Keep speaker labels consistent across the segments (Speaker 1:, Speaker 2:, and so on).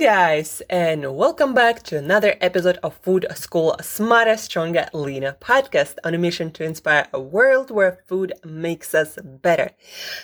Speaker 1: guys, and welcome back to another episode of Food School Smarter, Stronger, Leaner podcast on a mission to inspire a world where food makes us better.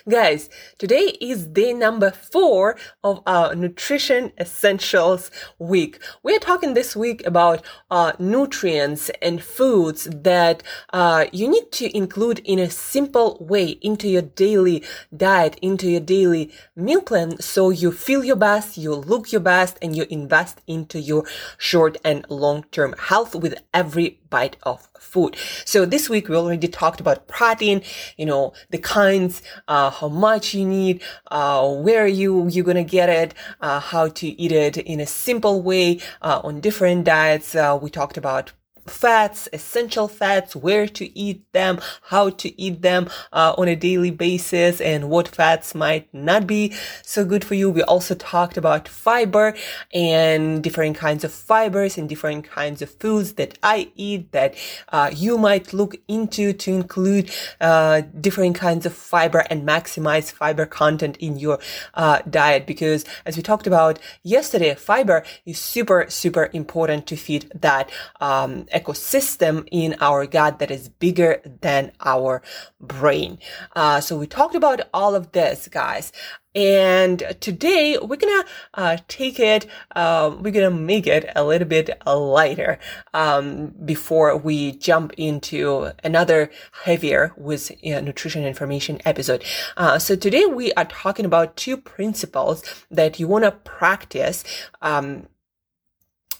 Speaker 1: Guys, today is day number four of our Nutrition Essentials Week. We're talking this week about uh, nutrients and foods that uh, you need to include in a simple way into your daily diet, into your daily meal plan so you feel your best, you look your best and you invest into your short and long term health with every bite of food. So this week we already talked about protein, you know, the kinds, uh, how much you need, uh, where you, you're gonna get it, uh, how to eat it in a simple way, uh, on different diets. Uh, we talked about fats, essential fats, where to eat them, how to eat them uh, on a daily basis, and what fats might not be so good for you. We also talked about fiber and different kinds of fibers and different kinds of foods that I eat that uh, you might look into to include uh, different kinds of fiber and maximize fiber content in your uh, diet. Because as we talked about yesterday, fiber is super, super important to feed that um, ecosystem in our gut that is bigger than our brain. Uh, so we talked about all of this, guys. And today we're gonna uh, take it, uh, we're gonna make it a little bit lighter um, before we jump into another heavier with uh, nutrition information episode. Uh, so today we are talking about two principles that you wanna practice. Um,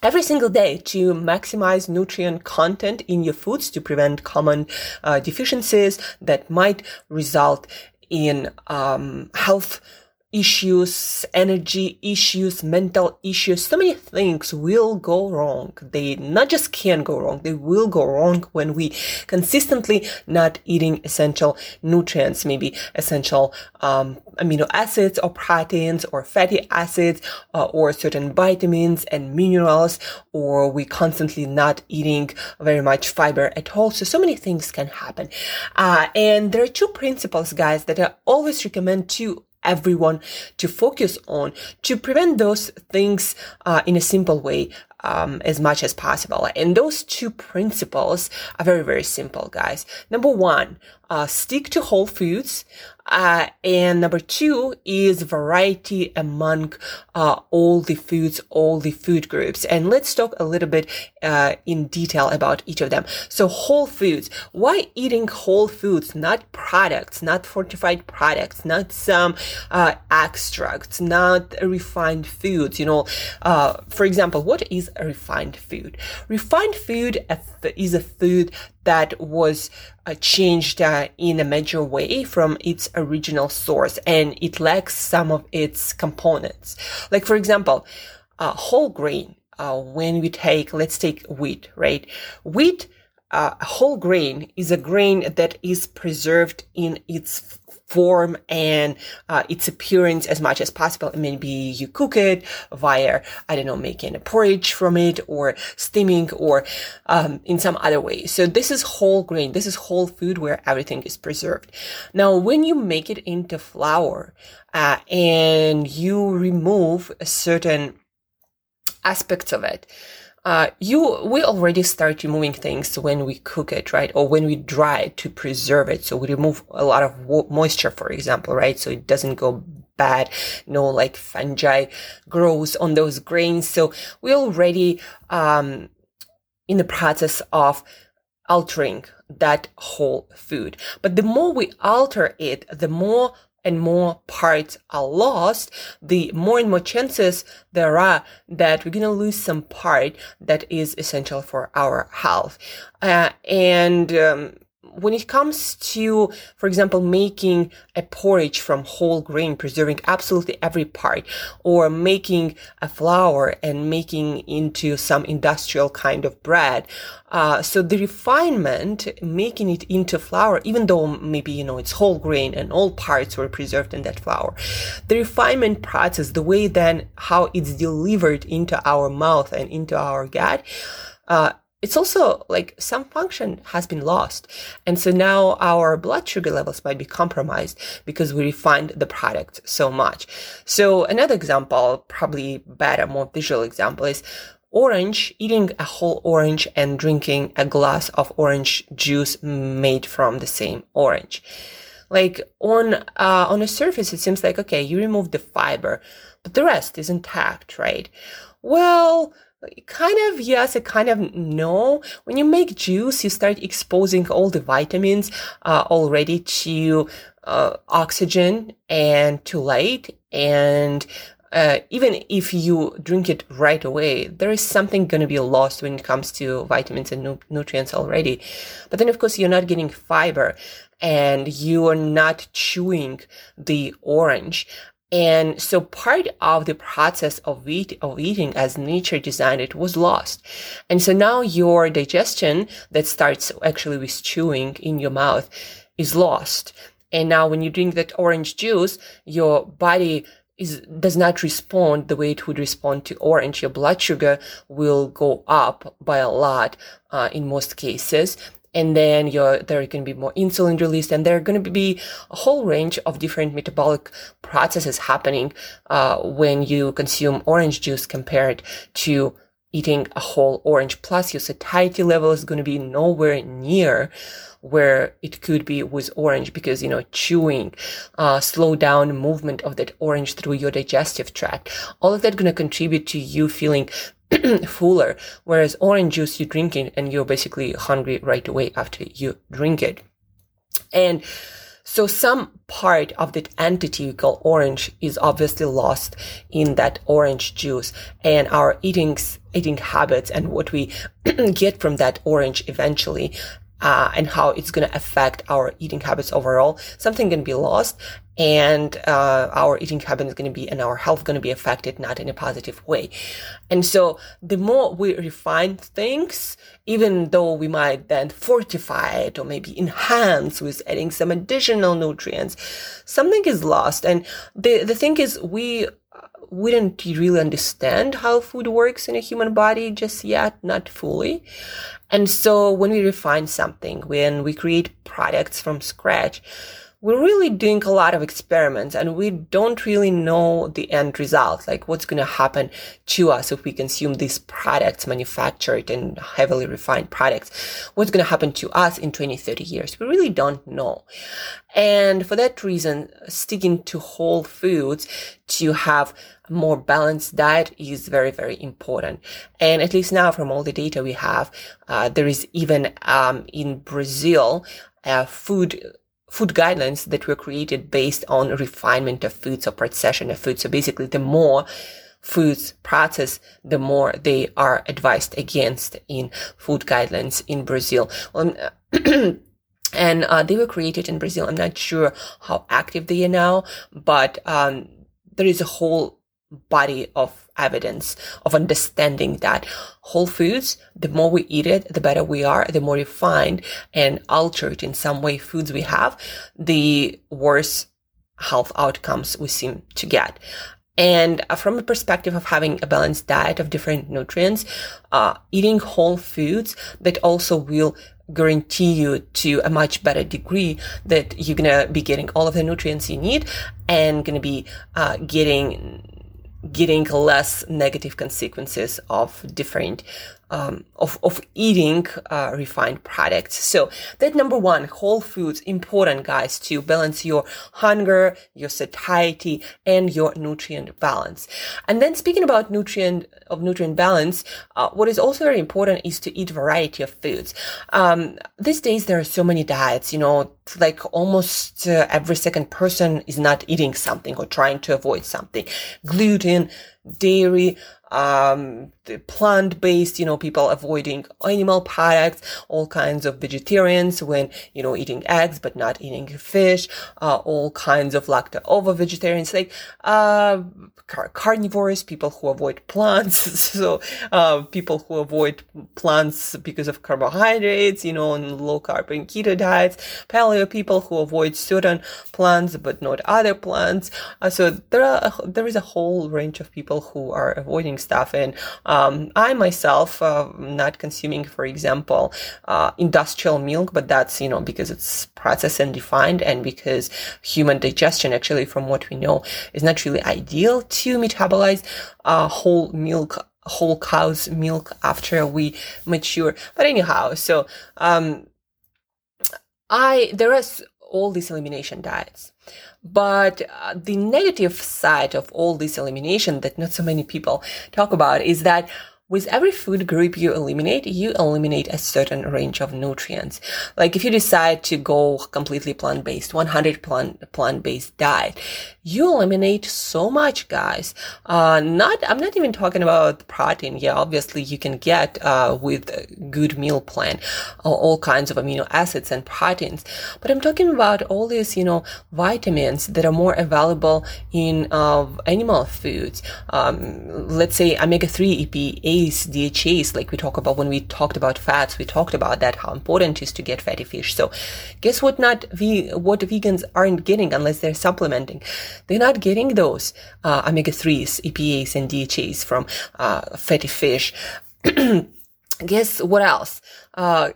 Speaker 1: every single day to maximize nutrient content in your foods to prevent common uh, deficiencies that might result in um, health issues, energy issues, mental issues, so many things will go wrong. They not just can go wrong, they will go wrong when we consistently not eating essential nutrients, maybe essential um, amino acids or proteins or fatty acids uh, or certain vitamins and minerals, or we constantly not eating very much fiber at all. So, so many things can happen. Uh, and there are two principles, guys, that I always recommend to everyone to focus on to prevent those things uh, in a simple way um, as much as possible. And those two principles are very, very simple, guys. Number one, uh, stick to whole foods. Uh, and number two is variety among uh, all the foods, all the food groups. And let's talk a little bit uh, in detail about each of them. So whole foods. Why eating whole foods, not products, not fortified products, not some uh, extracts, not refined foods? You know, uh, for example, what is a refined food? Refined food is a food that was uh, changed uh, in a major way from its original source and it lacks some of its components. Like, for example, uh, whole grain. Uh, when we take, let's take wheat, right? Wheat, uh, whole grain is a grain that is preserved in its form and uh, its appearance as much as possible. maybe you cook it via, I don't know, making a porridge from it or steaming or um, in some other way. So this is whole grain. This is whole food where everything is preserved. Now, when you make it into flour uh, and you remove certain aspects of it, uh, you we already start removing things when we cook it, right? Or when we dry it to preserve it. So we remove a lot of moisture, for example, right? So it doesn't go bad. No, like fungi grows on those grains. So we already um, in the process of altering that whole food. But the more we alter it, the more and more parts are lost, the more and more chances there are that we're going to lose some part that is essential for our health. Uh, and um, when it comes to, for example, making a porridge from whole grain, preserving absolutely every part, or making a flour and making into some industrial kind of bread. Uh, so the refinement, making it into flour, even though maybe, you know, it's whole grain and all parts were preserved in that flour, the refinement process, the way then how it's delivered into our mouth and into our gut, uh, it's also like some function has been lost. And so now our blood sugar levels might be compromised because we refined the product so much. So another example, probably better, more visual example is orange, eating a whole orange and drinking a glass of orange juice made from the same orange. Like on, uh, on the surface, it seems like, okay, you remove the fiber, but the rest is intact, right? Well, kind of yes, a kind of no. When you make juice, you start exposing all the vitamins uh, already to uh, oxygen and to light and uh, even if you drink it right away, there is something going to be lost when it comes to vitamins and nu- nutrients already. But then, of course, you're not getting fiber and you are not chewing the orange. And so part of the process of, eat, of eating as nature designed it was lost. And so now your digestion that starts actually with chewing in your mouth is lost. And now when you drink that orange juice, your body is does not respond the way it would respond to orange. Your blood sugar will go up by a lot uh, in most cases, and then your there can be more insulin released and there are going to be a whole range of different metabolic processes happening uh, when you consume orange juice compared to eating a whole orange. Plus your satiety level is going to be nowhere near where it could be with orange because you know chewing uh, slow down movement of that orange through your digestive tract all of that going to contribute to you feeling fuller. Whereas orange juice you drink it and you're basically hungry right away after you drink it. And so some part of that entity we call orange is obviously lost in that orange juice and our eating, eating habits and what we get from that orange eventually uh, and how it's going to affect our eating habits overall. Something can be lost and uh, our eating habit is going to be and our health going to be affected not in a positive way and so the more we refine things even though we might then fortify it or maybe enhance with adding some additional nutrients something is lost and the the thing is we we don't really understand how food works in a human body just yet, not fully. And so when we refine something, when we create products from scratch, we're really doing a lot of experiments and we don't really know the end result, like what's going to happen to us if we consume these products manufactured and heavily refined products. What's going to happen to us in 20, 30 years? We really don't know. And for that reason, sticking to whole foods to have a more balanced diet is very, very important. And at least now from all the data we have, uh, there is even, um, in Brazil, uh, food food guidelines that were created based on refinement of foods or procession of foods. So basically, the more foods processed, the more they are advised against in food guidelines in Brazil. And uh, they were created in Brazil. I'm not sure how active they are now, but um, there is a whole body of evidence of understanding that whole foods, the more we eat it, the better we are, the more refined and altered in some way foods we have, the worse health outcomes we seem to get. And uh, from a perspective of having a balanced diet of different nutrients, uh, eating whole foods that also will guarantee you to a much better degree that you're gonna be getting all of the nutrients you need and gonna be uh, getting getting less negative consequences of different um, of, of eating uh, refined products. So that number one, whole foods, important guys to balance your hunger, your satiety, and your nutrient balance. And then speaking about nutrient of nutrient balance, uh, what is also very important is to eat variety of foods. Um, these days there are so many diets, you know, like almost uh, every second person is not eating something or trying to avoid something. Gluten, dairy, um, plant-based, you know, people avoiding animal products, all kinds of vegetarians when, you know, eating eggs, but not eating fish, uh, all kinds of lacto-ovo vegetarians, like, uh, car- carnivores, people who avoid plants. so, uh, people who avoid plants because of carbohydrates, you know, and low carb and keto diets, paleo people who avoid certain plants, but not other plants. Uh, so there are, there is a whole range of people people who are avoiding stuff. And um, I myself, uh, not consuming, for example, uh, industrial milk, but that's, you know, because it's processed and defined and because human digestion, actually, from what we know, is not really ideal to metabolize uh, whole milk whole cow's milk after we mature. But anyhow, so um, I there is all these elimination diets. But uh, the negative side of all this elimination that not so many people talk about is that with every food group you eliminate, you eliminate a certain range of nutrients. Like if you decide to go completely plant-based, 100 plant, plant-based diet, you eliminate so much, guys. Uh, not, I'm not even talking about protein. Yeah, obviously you can get, uh, with good meal plan, all kinds of amino acids and proteins. But I'm talking about all these, you know, vitamins that are more available in, uh, animal foods. Um, let's say omega-3 EPA DHAs, like we talk about when we talked about fats, we talked about that, how important it is to get fatty fish. So guess what not, ve- what vegans aren't getting unless they're supplementing? They're not getting those, uh, omega-3s, EPAs and DHAs from, uh, fatty fish. guess what else? Uh,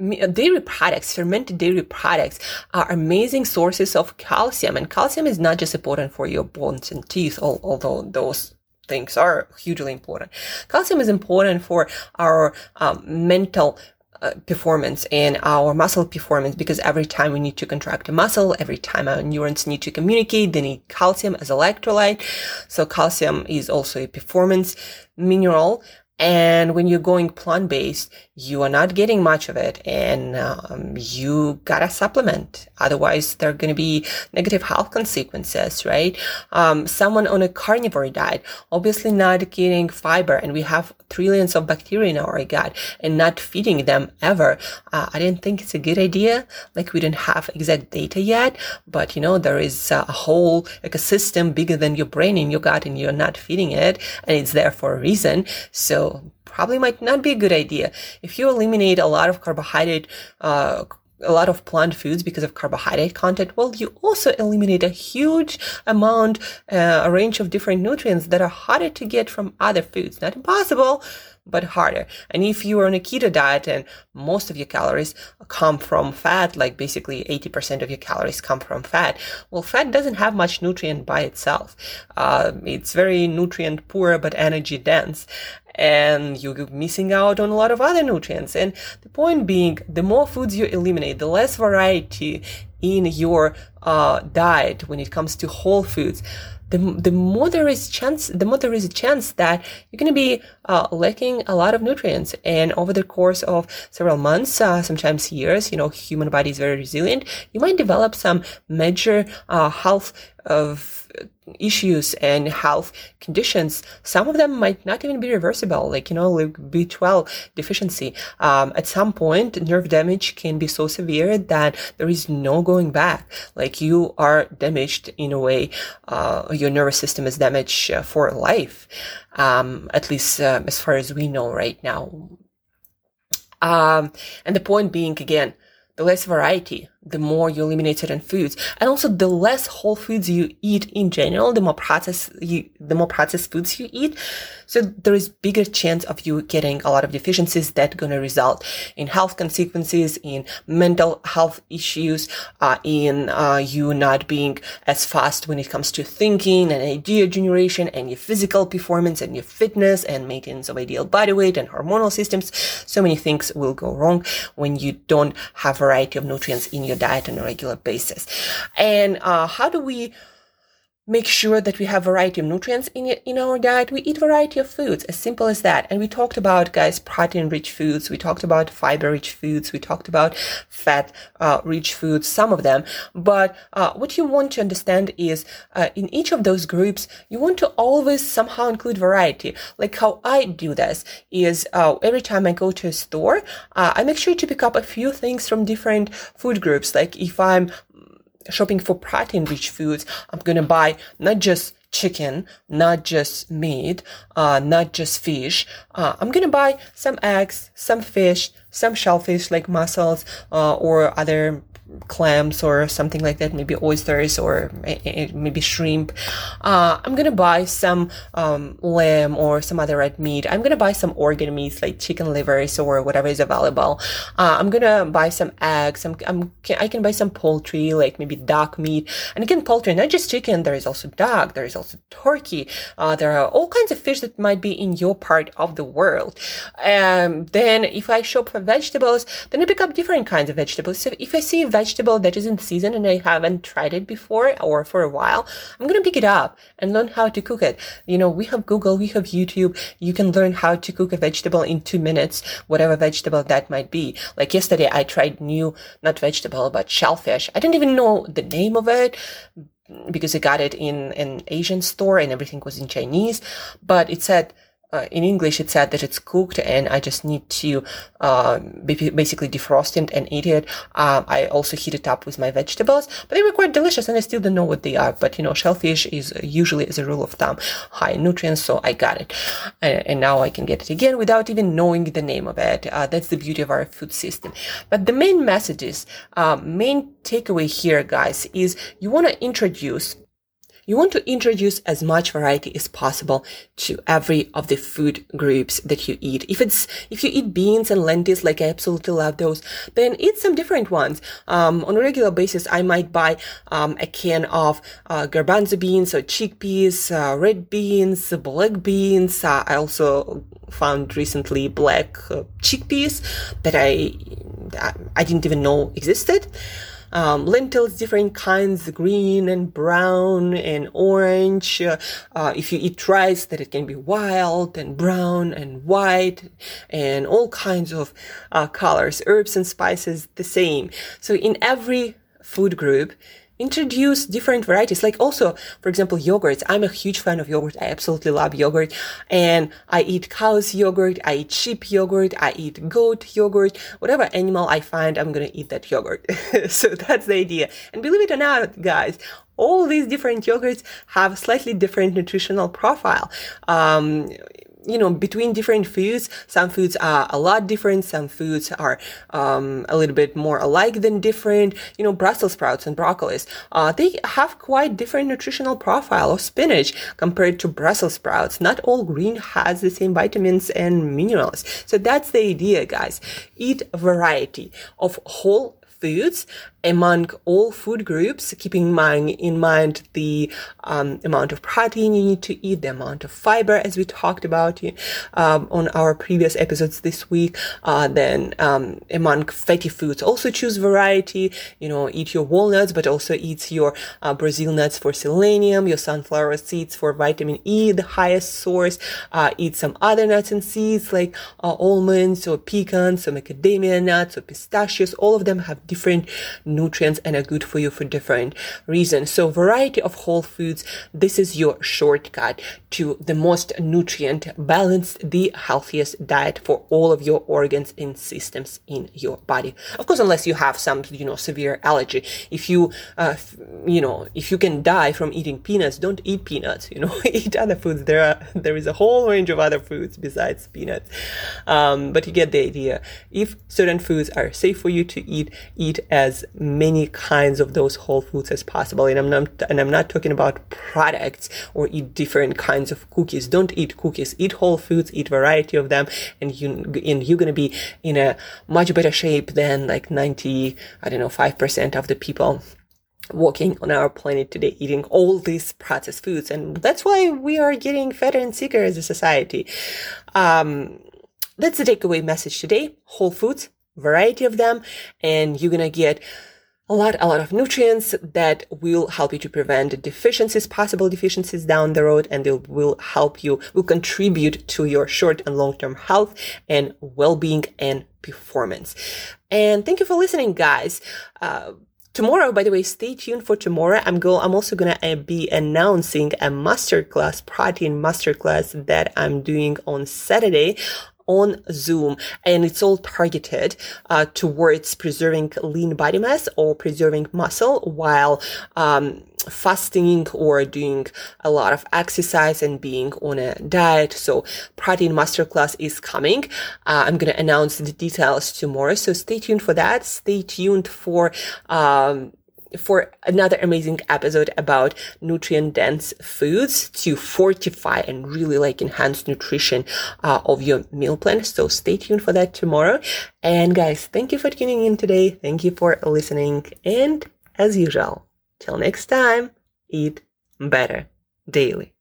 Speaker 1: dairy products, fermented dairy products are amazing sources of calcium. And calcium is not just important for your bones and teeth, although those things are hugely important. Calcium is important for our um, mental uh, performance and our muscle performance because every time we need to contract a muscle, every time our neurons need to communicate, they need calcium as electrolyte. So calcium is also a performance mineral. And when you're going plant based, you are not getting much of it and um, you gotta supplement. Otherwise, there are to be negative health consequences, right? Um, someone on a carnivore diet, obviously not getting fiber and we have trillions of bacteria in our gut and not feeding them ever. Uh, I didn't think it's a good idea. Like we don't have exact data yet, but you know, there is a whole ecosystem bigger than your brain in your gut and you're not feeding it and it's there for a reason. So probably might not be a good idea. If you eliminate a lot of carbohydrate, uh, a lot of plant foods because of carbohydrate content, well, you also eliminate a huge amount, uh, a range of different nutrients that are harder to get from other foods. Not impossible, but harder. And if you are on a keto diet and most of your calories come from fat, like basically 80% of your calories come from fat, well, fat doesn't have much nutrient by itself. Uh, it's very nutrient poor, but energy dense. And you're missing out on a lot of other nutrients. And the point being, the more foods you eliminate, the less variety in your uh, diet when it comes to whole foods, the, the more there is chance, the more there is a chance that you're going to be uh, lacking a lot of nutrients. And over the course of several months, uh, sometimes years, you know, human body is very resilient. You might develop some major uh, health of issues and health conditions, some of them might not even be reversible, like, you know, like B12 deficiency. Um, at some point, nerve damage can be so severe that there is no going back. Like you are damaged in a way, uh, your nervous system is damaged uh, for life. Um, at least uh, as far as we know right now. Um, and the point being again, the less variety, the more you eliminate certain foods. And also the less whole foods you eat in general, the more processed you, the more processed foods you eat. So there is bigger chance of you getting a lot of deficiencies that going to result in health consequences, in mental health issues, uh, in, uh, you not being as fast when it comes to thinking and idea generation and your physical performance and your fitness and maintenance of ideal body weight and hormonal systems. So many things will go wrong when you don't have variety of nutrients in your your diet on a regular basis. And uh, how do we make sure that we have variety of nutrients in in our diet. We eat variety of foods as simple as that. And we talked about guys protein rich foods. We talked about fiber rich foods. We talked about fat uh, rich foods some of them. But uh, what you want to understand is uh, in each of those groups you want to always somehow include variety. Like how i do this is uh, every time i go to a store uh, i make sure to pick up a few things from different food groups. Like if i'm shopping for protein rich foods, I'm going to buy not just chicken, not just meat, uh, not just fish. Uh, I'm to buy some eggs, some fish, some shellfish like mussels, uh, or other clams or something like that, maybe oysters or maybe shrimp. Uh, I'm gonna buy some um, lamb or some other red meat. I'm gonna buy some organ meats like chicken livers or whatever is available. Uh, I'm gonna buy some eggs. I'm, I'm, I can buy some poultry like maybe duck meat. And again, poultry, not just chicken. There is also duck. There is also turkey. Uh, there are all kinds of fish that might be in your part of the world. Um, then if I shop for vegetables, then I pick up different kinds of vegetables. So if I see a vegetable that is in season and I haven't tried it before or for a while, I'm going to pick it up and learn how to cook it. You know, we have Google, we have YouTube. You can learn how to cook a vegetable in two minutes, whatever vegetable that might be. Like yesterday, I tried new, not vegetable, but shellfish. I didn't even know the name of it because I got it in an Asian store and everything was in Chinese, but it said uh, in English, it said that it's cooked and I just need to uh, basically defrost it and eat it. Um, I also heat it up with my vegetables, but they were quite delicious and I still don't know what they are. But you know, shellfish is usually, as a rule of thumb, high in nutrients, so I got it. And, and, now I can get it again without even knowing the name of it. Uh, that's the beauty of our food system. But the main messages, uh, main takeaway here, guys, is you want to introduce you want to introduce as much variety as possible to every of the food groups that you eat. If it's, if you eat beans and lentils, like I absolutely love those, then eat some different ones. Um, on a regular basis, I might buy, um, a can of, uh, garbanzo beans or chickpeas, uh, red beans, black beans. Uh, I also found recently black uh, chickpeas that I, I didn't even know existed um, lentils, different kinds, green and brown and orange. Uh, uh, if you eat rice, that it can be wild and brown and white and all kinds of uh, colors. Herbs and spices, the same. So in every food group, introduce different varieties. Like also, for example, yogurts. I'm a huge fan of yogurt. I absolutely love yogurt. And I eat cow's yogurt. I eat sheep yogurt. I eat goat yogurt. Whatever animal I find, I'm going to eat that yogurt. so that's the idea. And believe it or not, guys, all these different yogurts have slightly different nutritional profile. Um, you know, between different foods, some foods are a lot different. Some foods are um, a little bit more alike than different. You know, Brussels sprouts and broccolis, uh, they have quite different nutritional profile of spinach compared to Brussels sprouts. Not all green has the same vitamins and minerals. So that's the idea, guys. Eat variety of whole foods among all food groups, keeping in mind, in mind the um, amount of protein you need to eat, the amount of fiber, as we talked about um, on our previous episodes this week. Uh, then um, among fatty foods, also choose variety. You know, eat your walnuts, but also eat your uh, Brazil nuts for selenium, your sunflower seeds for vitamin E, the highest source. Uh, eat some other nuts and seeds like uh, almonds or pecans or macadamia nuts or pistachios. All of them have different nutrients and are good for you for different reasons. So variety of whole foods, this is your shortcut to the most nutrient balanced, the healthiest diet for all of your organs and systems in your body. Of course, unless you have some, you know, severe allergy. If you, uh, you know, if you can die from eating peanuts, don't eat peanuts, you know, eat other foods. There are, there is a whole range of other foods besides peanuts. Um, but you get the idea. If certain foods are safe for you to eat, eat as many kinds of those whole foods as possible. And I'm not, and I'm not talking about products or eat different kinds of cookies. Don't eat cookies. Eat whole foods, eat variety of them, and you, and you're gonna be in a much better shape than like 90, I don't know, 5% of the people walking on our planet today eating all these processed foods and that's why we are getting fatter and sicker as a society um, that's the takeaway message today whole foods variety of them and you're gonna get a lot, a lot of nutrients that will help you to prevent deficiencies, possible deficiencies down the road, and it will help you, will contribute to your short and long-term health and well-being and performance. And thank you for listening, guys. Uh, Tomorrow, by the way, stay tuned for tomorrow. I'm go. I'm also gonna uh, be announcing a masterclass, protein masterclass that I'm doing on Saturday on Zoom and it's all targeted uh, towards preserving lean body mass or preserving muscle while um, fasting or doing a lot of exercise and being on a diet. So protein masterclass is coming. Uh, I'm going to announce the details tomorrow. So stay tuned for that. Stay tuned for, um, for another amazing episode about nutrient dense foods to fortify and really like enhance nutrition uh, of your meal plan. So stay tuned for that tomorrow. And guys, thank you for tuning in today. Thank you for listening. And as usual, till next time, eat better daily.